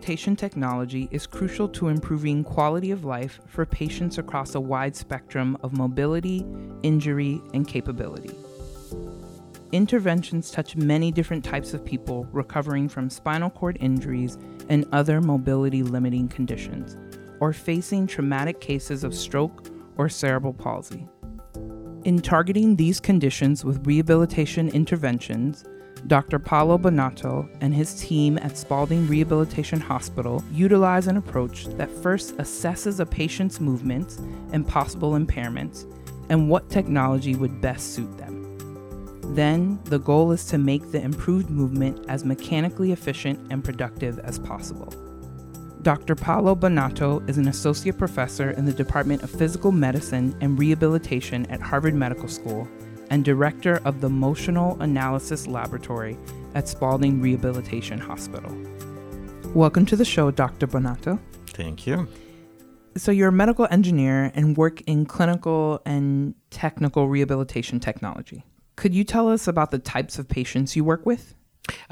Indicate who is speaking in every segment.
Speaker 1: Rehabilitation technology is crucial to improving quality of life for patients across a wide spectrum of mobility, injury, and capability. Interventions touch many different types of people recovering from spinal cord injuries and other mobility limiting conditions, or facing traumatic cases of stroke or cerebral palsy. In targeting these conditions with rehabilitation interventions, Dr. Paolo Bonato and his team at Spaulding Rehabilitation Hospital utilize an approach that first assesses a patient's movements and possible impairments and what technology would best suit them. Then, the goal is to make the improved movement as mechanically efficient and productive as possible. Dr. Paolo Bonato is an associate professor in the Department of Physical Medicine and Rehabilitation at Harvard Medical School and director of the Motional Analysis Laboratory at Spaulding Rehabilitation Hospital. Welcome to the show, Dr. Bonato.
Speaker 2: Thank you.
Speaker 1: So, you're a medical engineer and work in clinical and technical rehabilitation technology. Could you tell us about the types of patients you work with?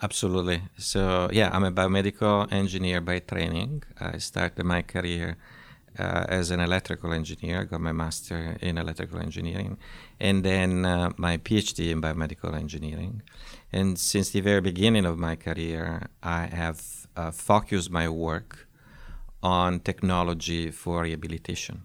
Speaker 2: Absolutely. So, yeah, I'm a biomedical engineer by training. I started my career uh, as an electrical engineer. I got my master in electrical engineering, and then uh, my PhD in biomedical engineering. And since the very beginning of my career, I have uh, focused my work on technology for rehabilitation.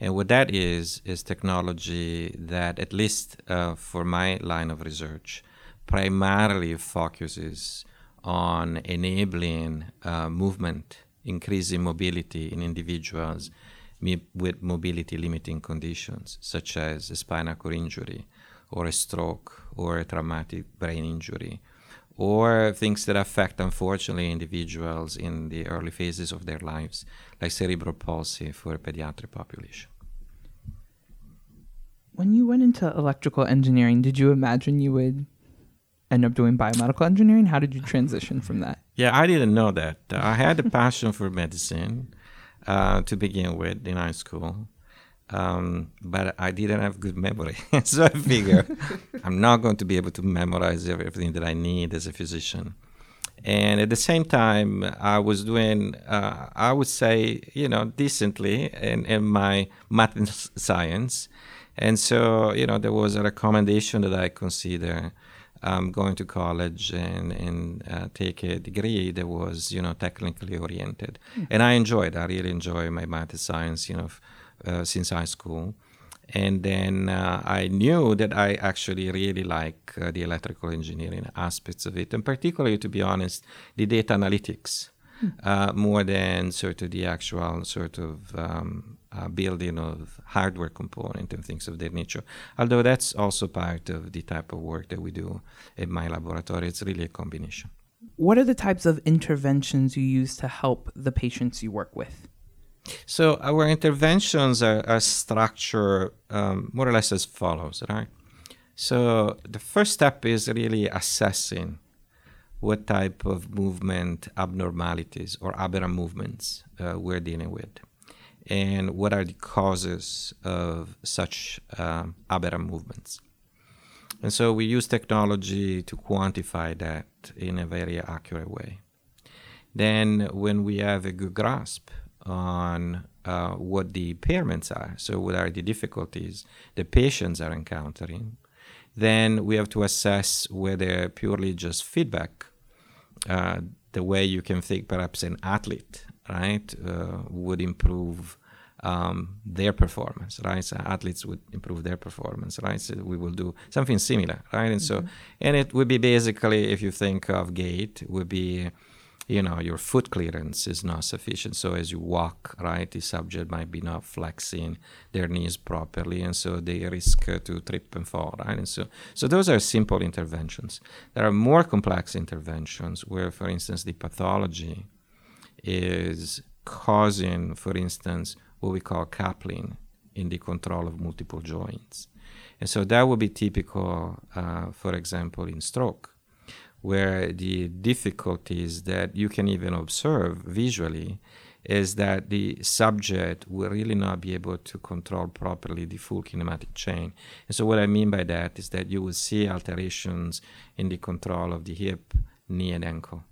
Speaker 2: And what that is, is technology that, at least uh, for my line of research, primarily focuses on enabling uh, movement increasing mobility in individuals with mobility limiting conditions, such as a spinal cord injury, or a stroke, or a traumatic brain injury, or things that affect, unfortunately, individuals in the early phases of their lives, like cerebral palsy for a pediatric population.
Speaker 1: When you went into electrical engineering, did you imagine you would end up doing biomedical engineering? How did you transition from that?
Speaker 2: Yeah, I didn't know that. Uh, I had a passion for medicine uh, to begin with in high school, um, but I didn't have good memory. so I figured I'm not going to be able to memorize everything that I need as a physician. And at the same time, I was doing, uh, I would say, you know, decently in, in my math and science. And so, you know, there was a recommendation that I consider um, going to college and and uh, take a degree that was you know technically oriented, mm. and I enjoyed. I really enjoy my math and science, you know, uh, since high school. And then uh, I knew that I actually really like uh, the electrical engineering aspects of it, and particularly, to be honest, the data analytics. Uh, more than sort of the actual sort of um, uh, building of hardware component and things of that nature. Although that's also part of the type of work that we do in my laboratory. It's really a combination.
Speaker 1: What are the types of interventions you use to help the patients you work with?
Speaker 2: So our interventions are, are structured um, more or less as follows, right? So the first step is really assessing what type of movement abnormalities or aberrant movements uh, we're dealing with and what are the causes of such um, aberrant movements. And so we use technology to quantify that in a very accurate way. Then, when we have a good grasp on uh, what the impairments are, so what are the difficulties the patients are encountering, then we have to assess whether purely just feedback, uh, the way you can think perhaps an athlete right, uh, would improve um, their performance, right? So athletes would improve their performance, right? So we will do something similar, right? And mm-hmm. so, and it would be basically, if you think of gait, would be you know, your foot clearance is not sufficient. So as you walk, right, the subject might be not flexing their knees properly, and so they risk uh, to trip and fall, right? And so, so those are simple interventions. There are more complex interventions where, for instance, the pathology is causing, for instance, what we call coupling in the control of multiple joints. And so that would be typical, uh, for example, in stroke where the difficulties that you can even observe visually is that the subject will really not be able to control properly the full kinematic chain. And so, what I mean by that is that you will see alterations in the control of the hip, knee, and ankle.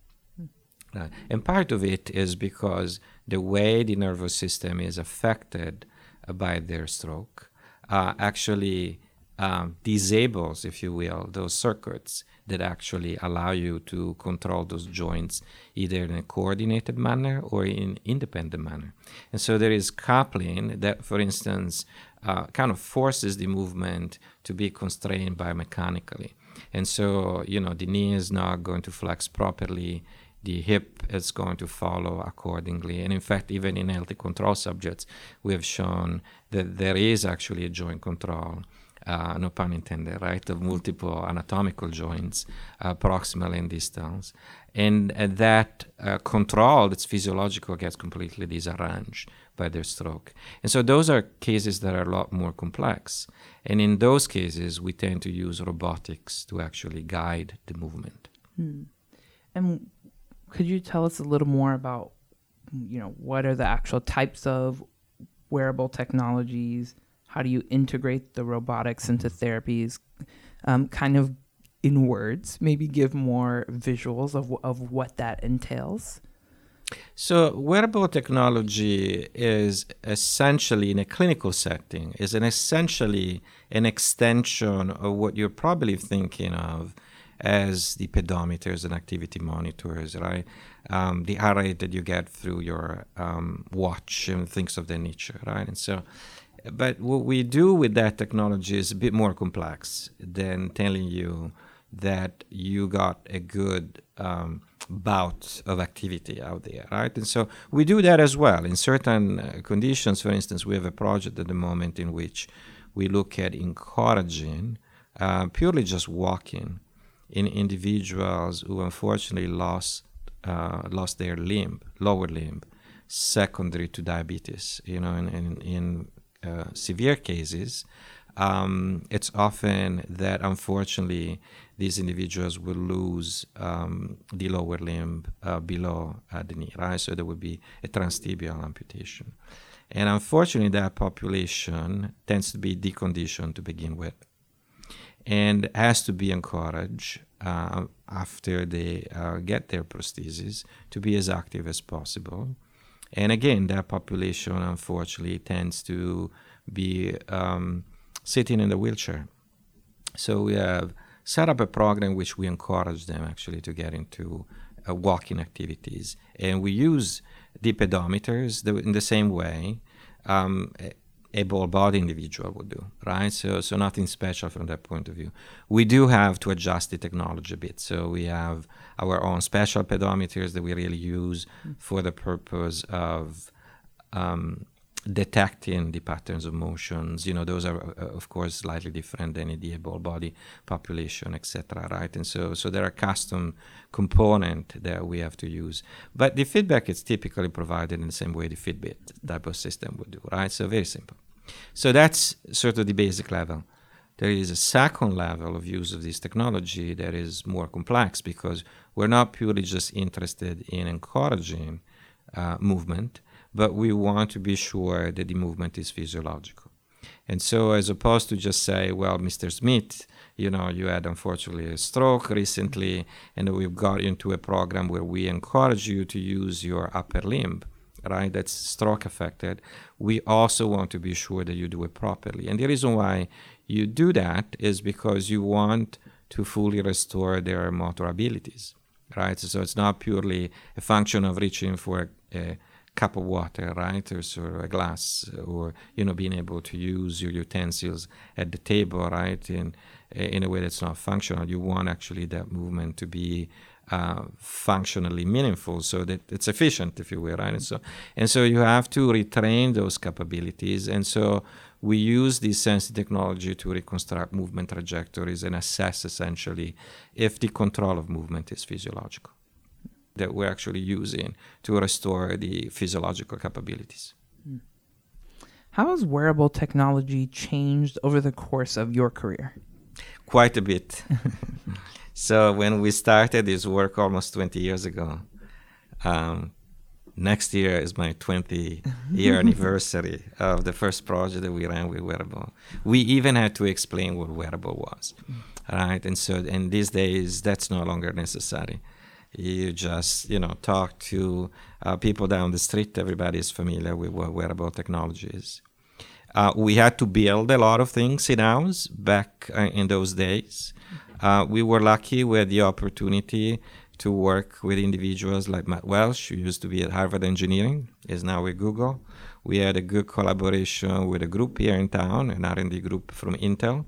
Speaker 2: Uh, and part of it is because the way the nervous system is affected uh, by their stroke uh, actually um, disables, if you will, those circuits that actually allow you to control those joints either in a coordinated manner or in independent manner. And so there is coupling that, for instance, uh, kind of forces the movement to be constrained biomechanically. And so, you know, the knee is not going to flex properly, the hip is going to follow accordingly. And in fact, even in healthy control subjects, we have shown that there is actually a joint control uh, no pun intended, right, of multiple anatomical joints, uh, proximal and distals. And uh, that control that's physiological gets completely disarranged by their stroke. And so those are cases that are a lot more complex. And in those cases, we tend to use robotics to actually guide the movement.
Speaker 1: Hmm. And could you tell us a little more about, you know, what are the actual types of wearable technologies? How do you integrate the robotics into therapies? Um, kind of in words, maybe give more visuals of, of what that entails.
Speaker 2: So, wearable technology is essentially, in a clinical setting, is an essentially an extension of what you're probably thinking of as the pedometers and activity monitors, right? Um, the rate that you get through your um, watch and things of that nature, right? And so, but what we do with that technology is a bit more complex than telling you that you got a good um, bout of activity out there, right? And so we do that as well. In certain uh, conditions, for instance, we have a project at the moment in which we look at encouraging uh, purely just walking in individuals who unfortunately lost uh, lost their limb, lower limb, secondary to diabetes. You know, in, in, in uh, severe cases, um, it's often that unfortunately these individuals will lose um, the lower limb uh, below uh, the knee, right? So there would be a transtibial amputation. And unfortunately, that population tends to be deconditioned to begin with and has to be encouraged uh, after they uh, get their prosthesis to be as active as possible and again, that population unfortunately tends to be um, sitting in the wheelchair. So we have set up a program which we encourage them actually to get into uh, walking activities, and we use the pedometers in the same way. Um, able-bodied individual would do, right? So, so nothing special from that point of view. We do have to adjust the technology a bit. So we have our own special pedometers that we really use for the purpose of um, detecting the patterns of motions. You know, those are uh, of course slightly different than the able-bodied population, etc. Right? And so, so there are custom component that we have to use. But the feedback is typically provided in the same way the Fitbit type of system would do. Right? So very simple. So that's sort of the basic level. There is a second level of use of this technology that is more complex because we're not purely just interested in encouraging uh, movement but we want to be sure that the movement is physiological. And so, as opposed to just say, well, Mr. Smith, you know, you had unfortunately a stroke recently, and we've got into a program where we encourage you to use your upper limb, right? That's stroke affected. We also want to be sure that you do it properly. And the reason why you do that is because you want to fully restore their motor abilities, right? So it's not purely a function of reaching for a, a cup of water, right, or, a glass, or you know, being able to use your utensils at the table, right, in in a way that's not functional. You want actually that movement to be uh, functionally meaningful, so that it's efficient, if you will, right? And so, and so you have to retrain those capabilities, and so we use this sensing technology to reconstruct movement trajectories and assess essentially if the control of movement is physiological that we're actually using to restore the physiological capabilities.
Speaker 1: How has wearable technology changed over the course of your career?
Speaker 2: Quite a bit. so, when we started this work almost 20 years ago, um, next year is my 20 year anniversary of the first project that we ran with wearable. We even had to explain what wearable was, right? And so, in these days, that's no longer necessary. You just, you know, talk to uh, people down the street. Everybody is familiar with what wearable technology is. Uh, we had to build a lot of things in house back uh, in those days. Uh, we were lucky with the opportunity to work with individuals like Matt Welsh, who used to be at Harvard Engineering, is now with Google. We had a good collaboration with a group here in town, an R&D group from Intel,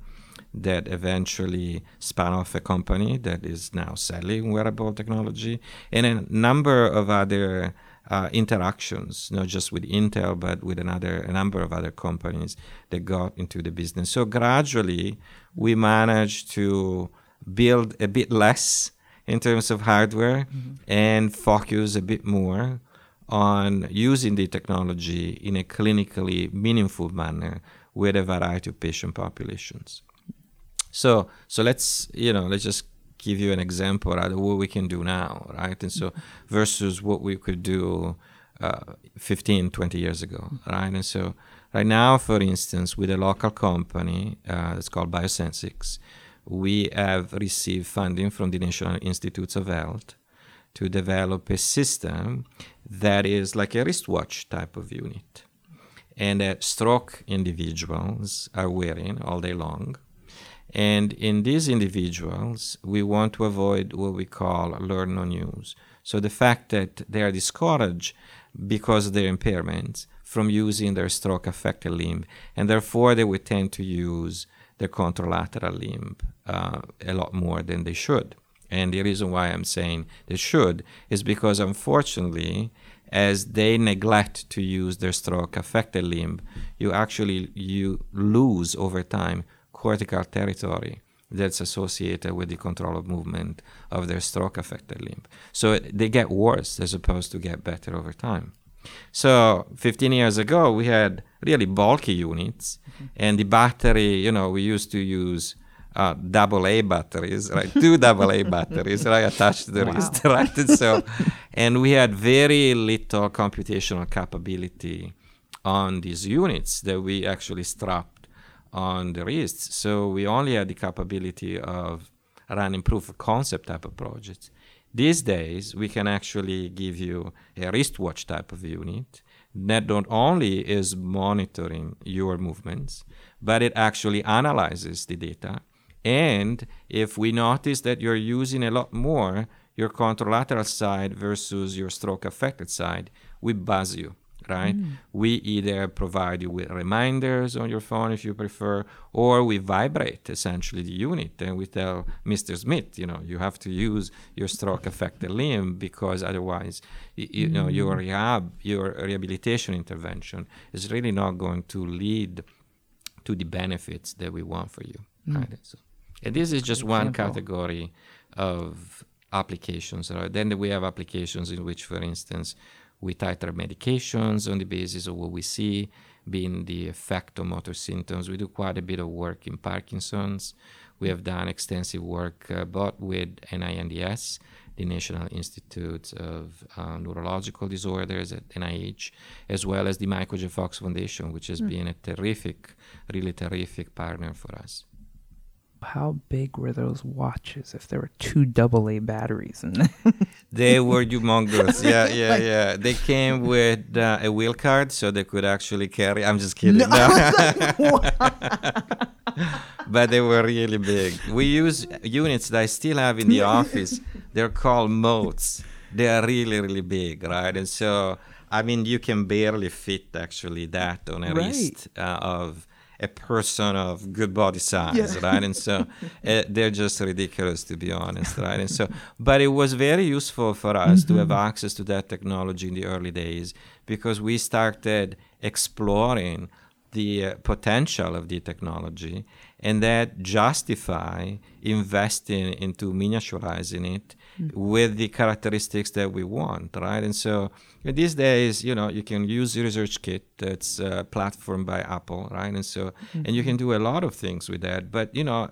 Speaker 2: that eventually spun off a company that is now selling wearable technology, and a number of other uh, interactions, not just with Intel, but with another a number of other companies that got into the business. So gradually, we managed to build a bit less in terms of hardware mm-hmm. and focus a bit more on using the technology in a clinically meaningful manner with a variety of patient populations. So, so let's you know let's just give you an example of what we can do now, right? And so versus what we could do uh, 15, 20 years ago, right? And so right now, for instance, with a local company uh, that's called Biosensics, we have received funding from the National Institutes of Health to develop a system that is like a wristwatch type of unit and that stroke individuals are wearing all day long. And in these individuals, we want to avoid what we call learned non-use. So the fact that they are discouraged because of their impairments from using their stroke affected limb, and therefore they would tend to use their contralateral limb uh, a lot more than they should. And the reason why I'm saying they should is because unfortunately, as they neglect to use their stroke affected limb, you actually you lose over time cortical territory that's associated with the control of movement of their stroke affected limb. So they get worse as opposed to get better over time. So 15 years ago, we had really bulky units, mm-hmm. and the battery, you know, we used to use uh, double A batteries, right? Two double A batteries, right, attached to the wow. wrist, right? And so, and we had very little computational capability on these units that we actually strapped on the wrists. So we only had the capability of running proof of concept type of projects. These days, we can actually give you a wristwatch type of unit that not only is monitoring your movements, but it actually analyzes the data. And if we notice that you're using a lot more your contralateral side versus your stroke affected side, we buzz you right? Mm. We either provide you with reminders on your phone if you prefer, or we vibrate essentially the unit and we tell Mr. Smith, you know, you have to use your stroke affected limb because otherwise, you, you mm. know, your rehab, your rehabilitation intervention is really not going to lead to the benefits that we want for you. Mm. Right? So, and this is just one category of applications. Right? Then we have applications in which, for instance, we titrate medications on the basis of what we see being the effect of motor symptoms. We do quite a bit of work in Parkinson's. We have done extensive work uh, both with NINDS, the National Institute of uh, Neurological Disorders at NIH, as well as the Michael J. Fox Foundation, which has mm. been a terrific, really terrific partner for us
Speaker 1: how big were those watches if there were two double A batteries in
Speaker 2: they were humongous. Yeah, yeah, like, yeah. They came with uh, a wheel cart so they could actually carry. I'm just kidding. No. no. but they were really big. We use units that I still have in the office. They're called motes. They are really, really big, right? And so, I mean, you can barely fit actually that on a right. wrist uh, of a person of good body size, yeah. right? And so uh, they're just ridiculous, to be honest, right? And so, but it was very useful for us mm-hmm. to have mm-hmm. access to that technology in the early days because we started exploring the uh, potential of the technology and that justify investing into miniaturizing it mm-hmm. with the characteristics that we want right and so these days you know you can use ResearchKit that's a platform by apple right and so mm-hmm. and you can do a lot of things with that but you know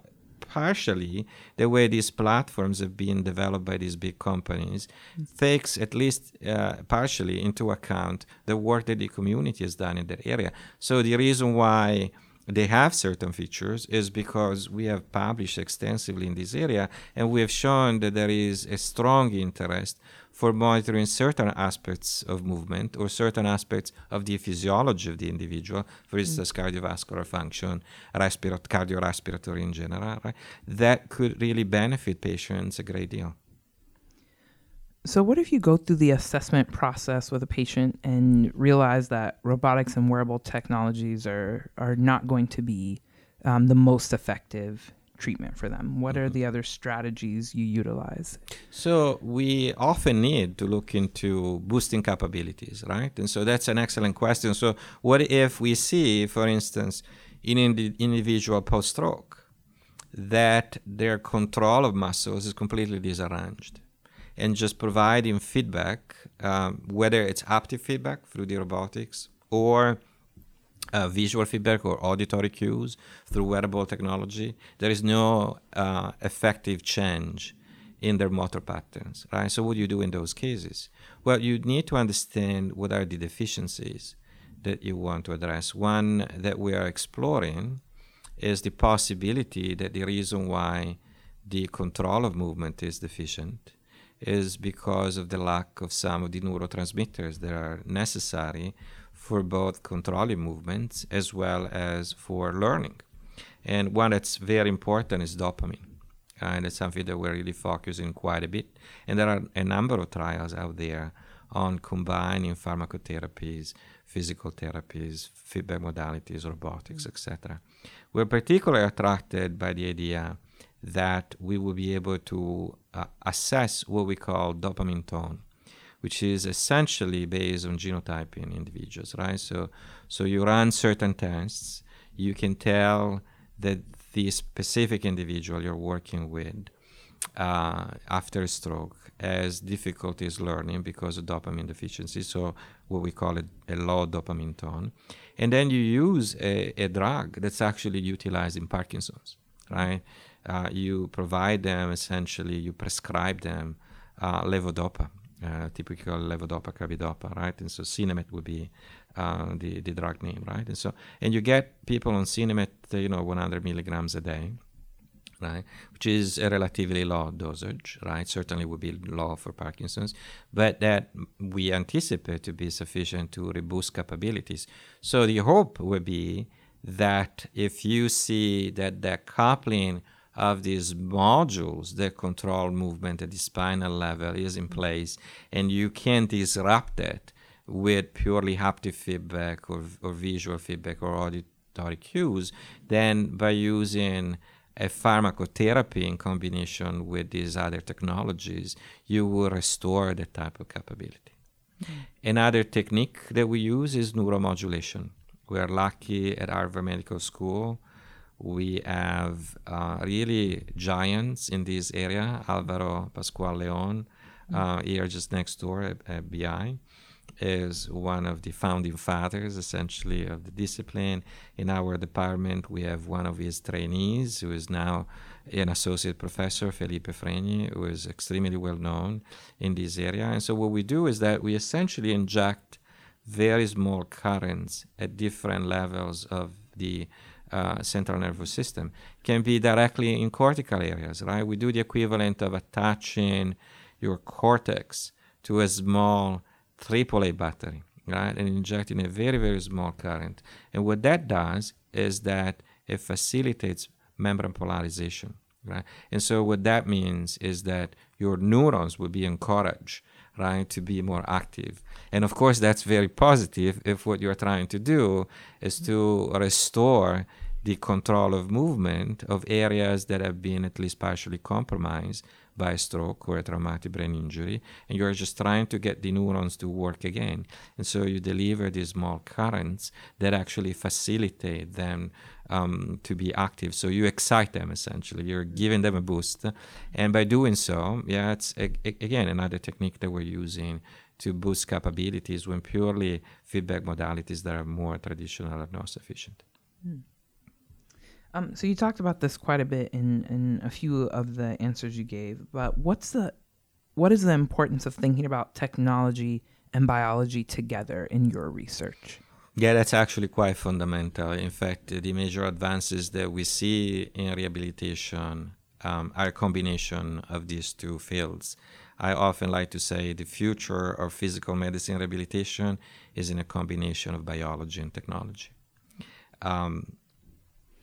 Speaker 2: partially the way these platforms have been developed by these big companies mm-hmm. takes at least uh, partially into account the work that the community has done in that area. So the reason why they have certain features is because we have published extensively in this area and we have shown that there is a strong interest for monitoring certain aspects of movement or certain aspects of the physiology of the individual, for mm. instance, mm. cardiovascular function, respirat- cardiorespiratory in general, right? that could really benefit patients a great deal.
Speaker 1: So, what if you go through the assessment process with a patient and realize that robotics and wearable technologies are, are not going to be um, the most effective treatment for them? What are mm-hmm. the other strategies you utilize?
Speaker 2: So, we often need to look into boosting capabilities, right? And so, that's an excellent question. So, what if we see, for instance, in an individual post stroke, that their control of muscles is completely disarranged? and just providing feedback, um, whether it's haptic feedback through the robotics or uh, visual feedback or auditory cues through wearable technology, there is no uh, effective change in their motor patterns, right? So what do you do in those cases? Well, you need to understand what are the deficiencies that you want to address. One that we are exploring is the possibility that the reason why the control of movement is deficient is because of the lack of some of the neurotransmitters that are necessary for both controlling movements as well as for learning. And one that's very important is dopamine. And it's something that we're really focusing quite a bit. And there are a number of trials out there on combining pharmacotherapies, physical therapies, feedback modalities, robotics, mm-hmm. etc. We're particularly attracted by the idea that we will be able to uh, assess what we call dopamine tone, which is essentially based on genotyping individuals, right? So, so you run certain tests, you can tell that the specific individual you're working with uh, after a stroke has difficulties learning because of dopamine deficiency, so what we call it a low dopamine tone. And then you use a, a drug that's actually utilized in Parkinson's, right? uh, you provide them essentially, you prescribe them uh, levodopa, uh, typical levodopa carbidopa, right? And so Sinemet would be uh, the, the drug name, right? And so, and you get people on Sinemet, you know, 100 milligrams a day, right? Which is a relatively low dosage, right? Certainly would be low for Parkinson's, but that we anticipate to be sufficient to reboost capabilities. So the hope would be that if you see that the coupling of these modules that control movement at the spinal level is in place, and you can disrupt that with purely haptic feedback or, or visual feedback or auditory cues, then by using a pharmacotherapy in combination with these other technologies, you will restore that type of capability. Mm-hmm. Another technique that we use is neuromodulation. We are lucky at Harvard Medical School we have uh, really giants in this area. Alvaro Pascual-Leone, mm. uh, here just next door at, at, BI, is one of the founding fathers, essentially, of the discipline. In our department, we have one of his trainees who is now an associate professor, Felipe Fregni, who is extremely well known in this area. And so, what we do is that we essentially inject very small currents at different levels of the uh, central nervous system can be directly in cortical areas, right? We do the equivalent of attaching your cortex to a small AAA battery, right? And injecting a very, very small current. And what that does is that it facilitates membrane polarization, right? And so what that means is that your neurons will be encouraged right, to be more active. And of course, that's very positive if what you're trying to do is to restore the control of movement of areas that have been at least partially compromised by a stroke or a traumatic brain injury, and you're just trying to get the neurons to work again. And so you deliver these small currents that actually facilitate them um, to be active. So you excite them essentially. You're giving them a boost, and by doing so, yeah, it's a, a, again another technique that we're using to boost capabilities when purely feedback modalities that are more traditional are not sufficient. Mm.
Speaker 1: Um, so you talked about this quite a bit in, in a few of the answers you gave, but what's the what is the importance of thinking about technology and biology together in your research?
Speaker 2: Yeah, that's actually quite fundamental. In fact, the major advances that we see in rehabilitation um, are a combination of these two fields. I often like to say the future of physical medicine rehabilitation is in a combination of biology and technology. Um,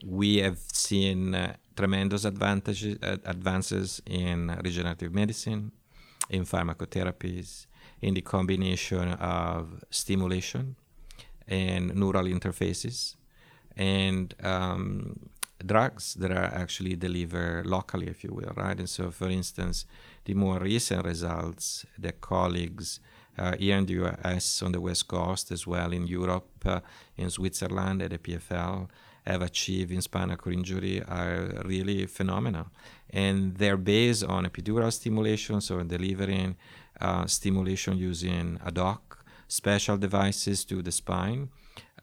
Speaker 2: we have seen uh, tremendous advantages, uh, advances in regenerative medicine, in pharmacotherapies, in the combination of stimulation and neural interfaces, and um, drugs that are actually delivered locally, if you will, right? And so, for instance, the more recent results that colleagues uh, here in the US on the West Coast, as well in Europe, uh, in Switzerland at the PFL, have achieved in spinal cord injury are really phenomenal. And they're based on epidural stimulation, so delivering uh, stimulation using a hoc special devices to the spine.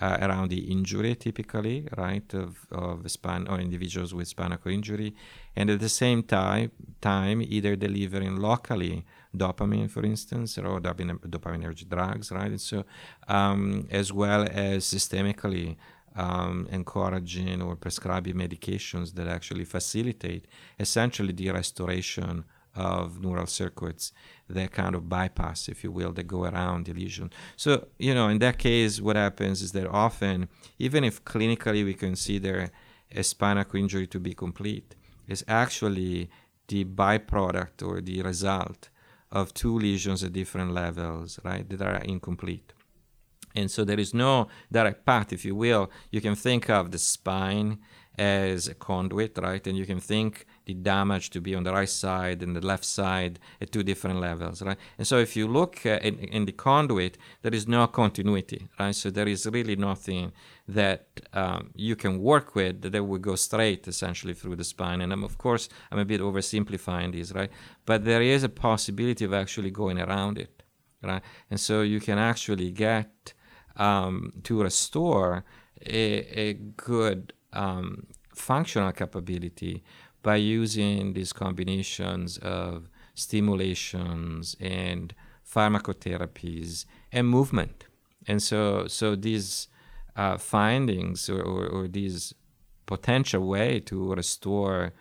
Speaker 2: Uh, around the injury typically, right, of, of the spine or individuals with spinal cord injury, and at the same time, time either delivering locally dopamine, for instance, or dopamine, dopaminergic drugs, right, and so um, as well as systemically um, encouraging or prescribing medications that actually facilitate essentially the restoration of neural circuits that kind of bypass, if you will, that go around the lesion. So, you know, in that case, what happens is that often, even if clinically we consider a spinal cord injury to be complete, it's actually the byproduct or the result of two lesions at different levels, right, that are incomplete. And so there is no direct path, if you will. You can think of the spine as a conduit, right? And you can think the damage to be on the right side and the left side at two different levels, right? And so if you look uh, in, in, the conduit, there is no continuity, right? So there is really nothing that um, you can work with that will go straight essentially through the spine. And I'm, of course, I'm a bit oversimplifying this, right? But there is a possibility of actually going around it, right? And so you can actually get um, to restore a, a good um, functional capability by using these combinations of stimulations and pharmacotherapies and movement. And so, so these uh, findings or, or, or these potential way to restore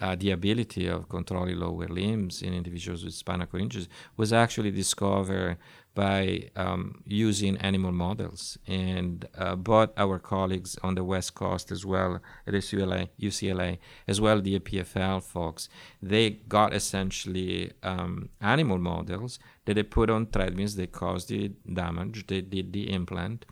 Speaker 2: uh, the ability of controlling lower limbs in individuals with spinal cord injuries was actually discovered by um, using animal models. And uh, both our colleagues on the West Coast, as well at UCLA, UCLA as well the PFL folks, they got essentially um, animal models that they put on treadmills. They caused the damage. They did the implant,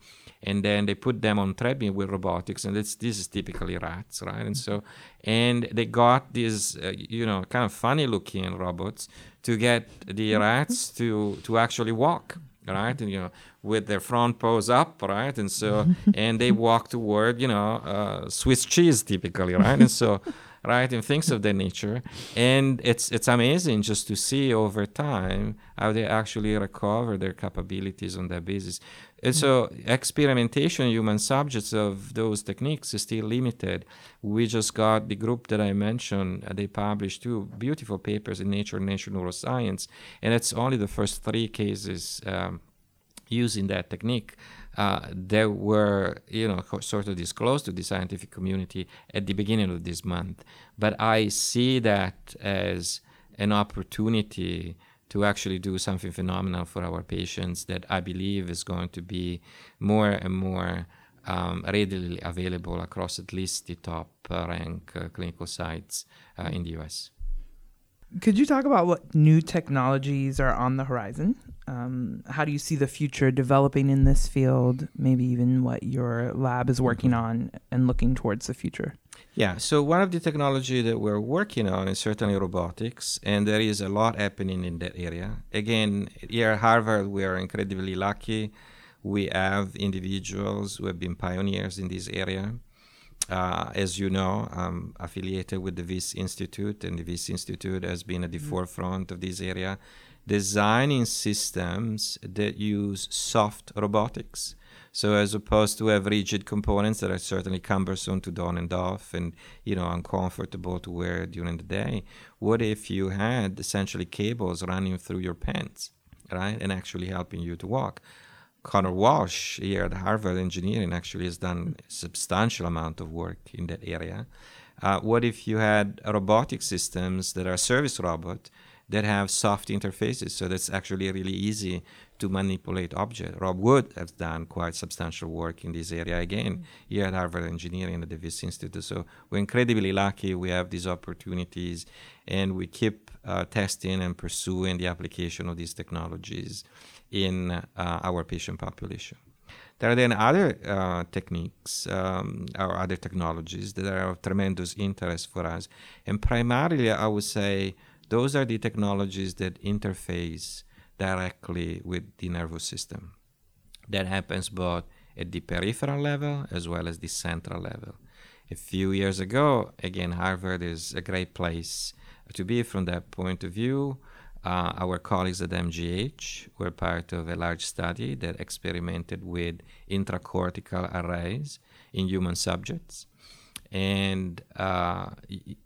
Speaker 2: and then they put them on treadmill with robotics. And this is typically rats, right? And so, and they got these, uh, you know, kind of funny-looking robots to get the rats to to actually walk right and you know with their front paws up right and so and they walk toward you know uh, swiss cheese typically right and so right and things of that nature. And it's it's amazing just to see over time how they actually recover their capabilities on that basis. And so experimentation human subjects of those techniques is still limited. We just got the group that I mentioned, uh, they published two beautiful papers in Nature and Nature Neuroscience, and it's only the first three cases um, using that technique uh, were, you know, sort of disclosed to the scientific community at the beginning of this month. But I see that as an opportunity to actually do something phenomenal for our patients that I believe is going to be more and more um, readily available across at least the top uh, rank uh, clinical sites uh, in the US.
Speaker 1: Could you talk about what new technologies are on the horizon? Um, how do you see the future developing in this field? Maybe even what your lab is working
Speaker 2: Mm-hmm.
Speaker 1: on and looking towards the future.
Speaker 2: Yeah, so one of the technology that we're working on is certainly robotics, and there is a lot happening in that area. Again, here at Harvard, we are incredibly lucky. We have individuals who have been pioneers in this area. Uh, as you know, I'm affiliated with the Wyss Institute, and the Wyss Institute has been at the forefront of this area, designing systems that use soft robotics. So as opposed to have rigid components that are certainly cumbersome to don and off and you know uncomfortable to wear during the day, what if you had essentially cables running through your pants, right, and actually helping you to walk? Conor Walsh here at Harvard Engineering actually has done a substantial amount of work in that area. Uh, what if you had robotic systems that are service robot that have soft interfaces? So that's actually really easy to manipulate objects. Rob Wood has done quite substantial work in this area again here at Harvard Engineering at the Wyss Institute. So we're incredibly lucky we have these opportunities and we keep uh, testing and pursuing the application of these technologies in uh, our patient population. There are then other uh, techniques um, or other technologies that are of tremendous interest for us. And primarily, I would say those are the technologies that interface directly with the nervous system. That happens both at the peripheral level as well as the central level. A few years ago, again, Harvard is a great place to be from that point of view. Uh, our colleagues at MGH were part of a large study that experimented with intracortical arrays in human subjects. And uh,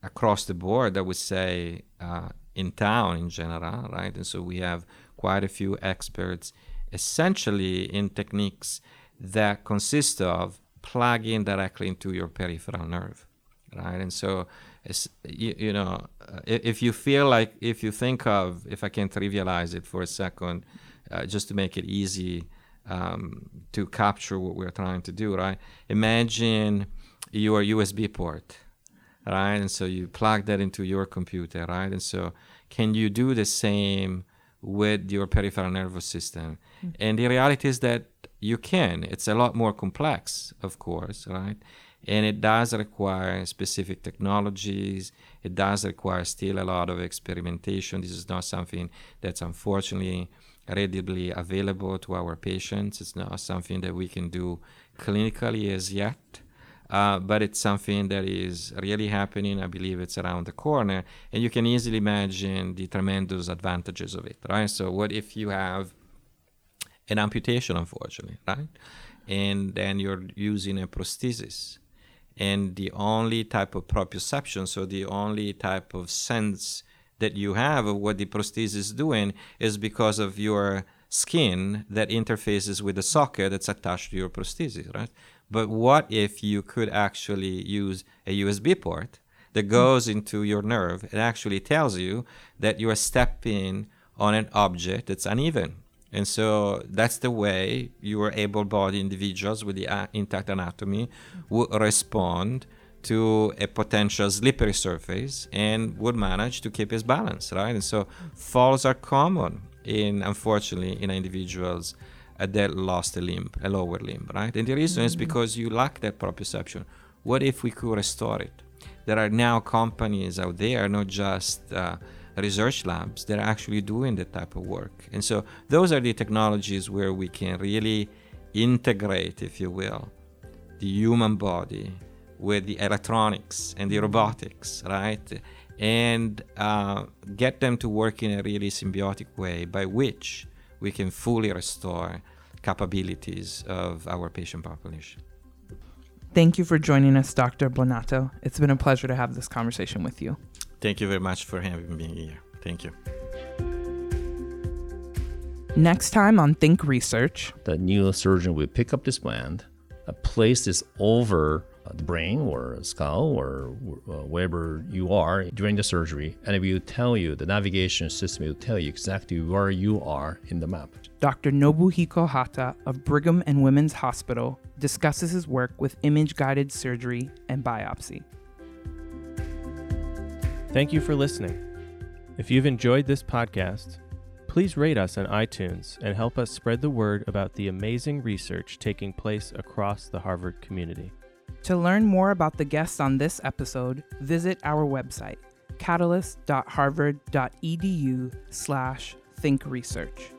Speaker 2: across the board, I would say uh, in town in general, right? And so we have quite a few experts essentially in techniques that consist of plugging directly into your peripheral nerve, right? And so, you, you know, uh, if you feel like, if you think of, if I can trivialize it for a second, uh, just to make it easy um, to capture what we're trying to do, right? Imagine your USB port, right? And so you plug that into your computer, right? And so, can you do the same with your peripheral nervous system? Mm-hmm. And the reality is that you can. It's a lot more complex, of course, right? And it does require specific technologies. It does require still a lot of experimentation. This is not something that's unfortunately readily available to our patients. It's not something that we can do clinically as yet. Uh, but it's something that is really happening. I believe it's around the corner, and you can easily imagine the tremendous advantages of it, right? So, what if you have an amputation, unfortunately, right? And then you're using a prosthesis, and the only type of proprioception, so the only type of sense that you have of what the prosthesis is doing, is because of your skin that interfaces with the socket that's attached to your prosthesis, right? But what if you could actually use a USB port that goes into your nerve and actually tells you that you are stepping on an object that's uneven? And so that's the way your able bodied individuals with the uh, intact anatomy would respond to a potential slippery surface and would manage to keep his balance, right? And so falls are common in, unfortunately, in individuals uh, that lost a limb, a lower limb, right? And the reason is because you lack that proprioception. What if we could restore it? There are now companies out there, not just uh, research labs, that are actually doing that type of work. And so those are the technologies where we can really integrate, if you will, the human body with the electronics and the robotics, right? And uh, get them to work in a really symbiotic way by which we can fully restore capabilities of our patient population.
Speaker 1: Thank you for joining us, Dr. Bonato. It's been a pleasure to have this conversation with you.
Speaker 2: Thank you very much for having me here. Thank you.
Speaker 1: Next time on Think Research,
Speaker 3: the neurosurgeon will pick up this band, uh, place this over the brain or skull or uh, wherever you are during the surgery, and it will tell you, the navigation system will tell you exactly where you are in the map.
Speaker 1: Dr. Nobuhiko Hata of Brigham and Women's Hospital discusses his work with image guided surgery and biopsy.
Speaker 4: Thank you for listening. If you've enjoyed this podcast, please rate us on iTunes and help us spread the word about the amazing research taking place across the Harvard community.
Speaker 1: To learn more about the guests on this episode, visit our website, catalyst.harvard.edu slash thinkresearch.